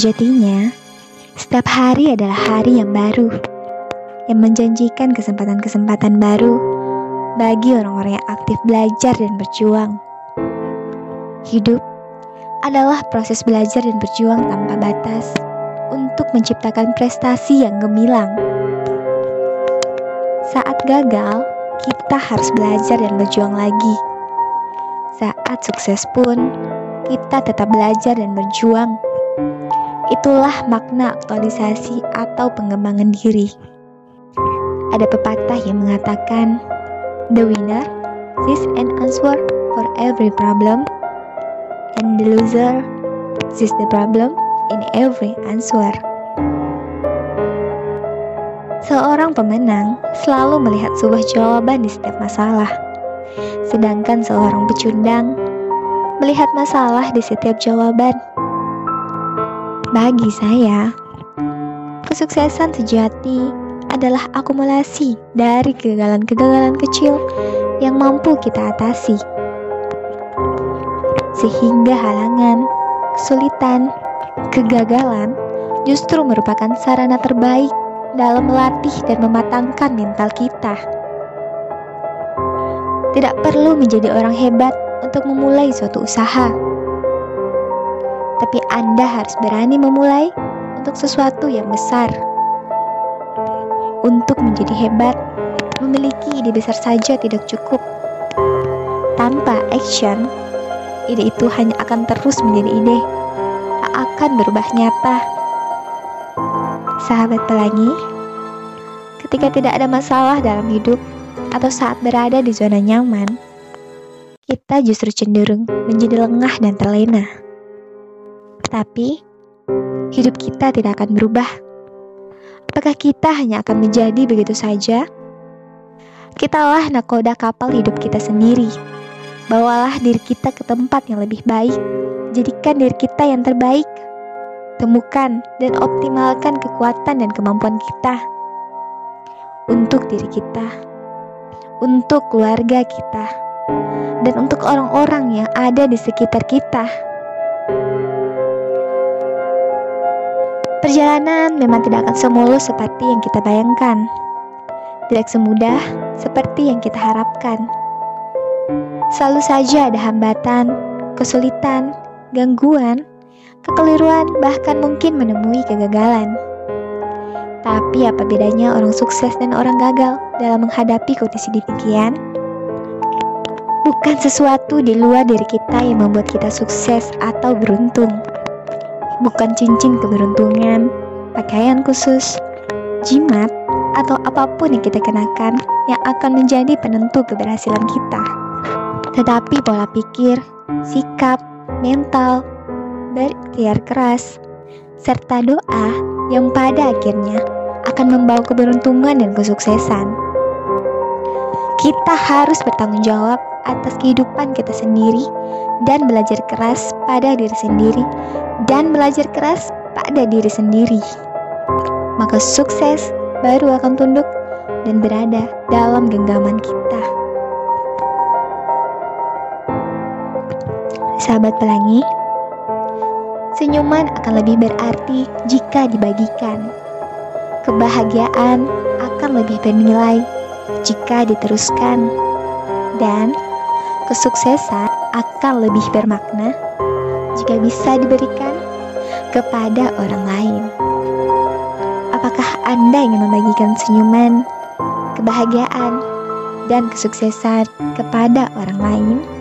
Sejatinya, setiap hari adalah hari yang baru, yang menjanjikan kesempatan-kesempatan baru bagi orang-orang yang aktif belajar dan berjuang. Hidup adalah proses belajar dan berjuang tanpa batas untuk menciptakan prestasi yang gemilang. Saat gagal, kita harus belajar dan berjuang lagi. Saat sukses pun, kita tetap belajar dan berjuang. Itulah makna aktualisasi atau pengembangan diri. Ada pepatah yang mengatakan, The winner sees an answer for every problem, and the loser sees the problem in every answer. Seorang pemenang selalu melihat sebuah jawaban di setiap masalah, sedangkan seorang pecundang melihat masalah di setiap jawaban. Bagi saya, kesuksesan sejati adalah akumulasi dari kegagalan-kegagalan kecil yang mampu kita atasi. Sehingga halangan, kesulitan, kegagalan justru merupakan sarana terbaik dalam melatih dan mematangkan mental kita. Tidak perlu menjadi orang hebat untuk memulai suatu usaha tapi Anda harus berani memulai untuk sesuatu yang besar. Untuk menjadi hebat, memiliki ide besar saja tidak cukup. Tanpa action, ide itu hanya akan terus menjadi ide, tak akan berubah nyata. Sahabat pelangi, ketika tidak ada masalah dalam hidup atau saat berada di zona nyaman, kita justru cenderung menjadi lengah dan terlena. Tapi, hidup kita tidak akan berubah. Apakah kita hanya akan menjadi begitu saja? Kitalah nakoda kapal hidup kita sendiri. Bawalah diri kita ke tempat yang lebih baik. Jadikan diri kita yang terbaik. Temukan dan optimalkan kekuatan dan kemampuan kita untuk diri kita, untuk keluarga kita, dan untuk orang-orang yang ada di sekitar kita. Perjalanan memang tidak akan semulus seperti yang kita bayangkan. Tidak semudah seperti yang kita harapkan. Selalu saja ada hambatan, kesulitan, gangguan, kekeliruan, bahkan mungkin menemui kegagalan. Tapi apa bedanya orang sukses dan orang gagal dalam menghadapi kondisi demikian? Bukan sesuatu di luar diri kita yang membuat kita sukses atau beruntung bukan cincin keberuntungan, pakaian khusus, jimat, atau apa pun yang kita kenakan yang akan menjadi penentu keberhasilan kita. Tetapi pola pikir, sikap, mental, berikhtiar keras, serta doa yang pada akhirnya akan membawa keberuntungan dan kesuksesan. Kita harus bertanggung jawab atas kehidupan kita sendiri dan belajar keras pada diri sendiri dan belajar keras pada diri sendiri. Maka sukses baru akan tunduk dan berada dalam genggaman kita. Sahabat pelangi, senyuman akan lebih berarti jika dibagikan. Kebahagiaan akan lebih bernilai jika diteruskan. Dan kesuksesan akan lebih bermakna jika bisa diberikan kepada orang lain. Apakah Anda ingin membagikan senyuman, kebahagiaan, dan kesuksesan kepada orang lain?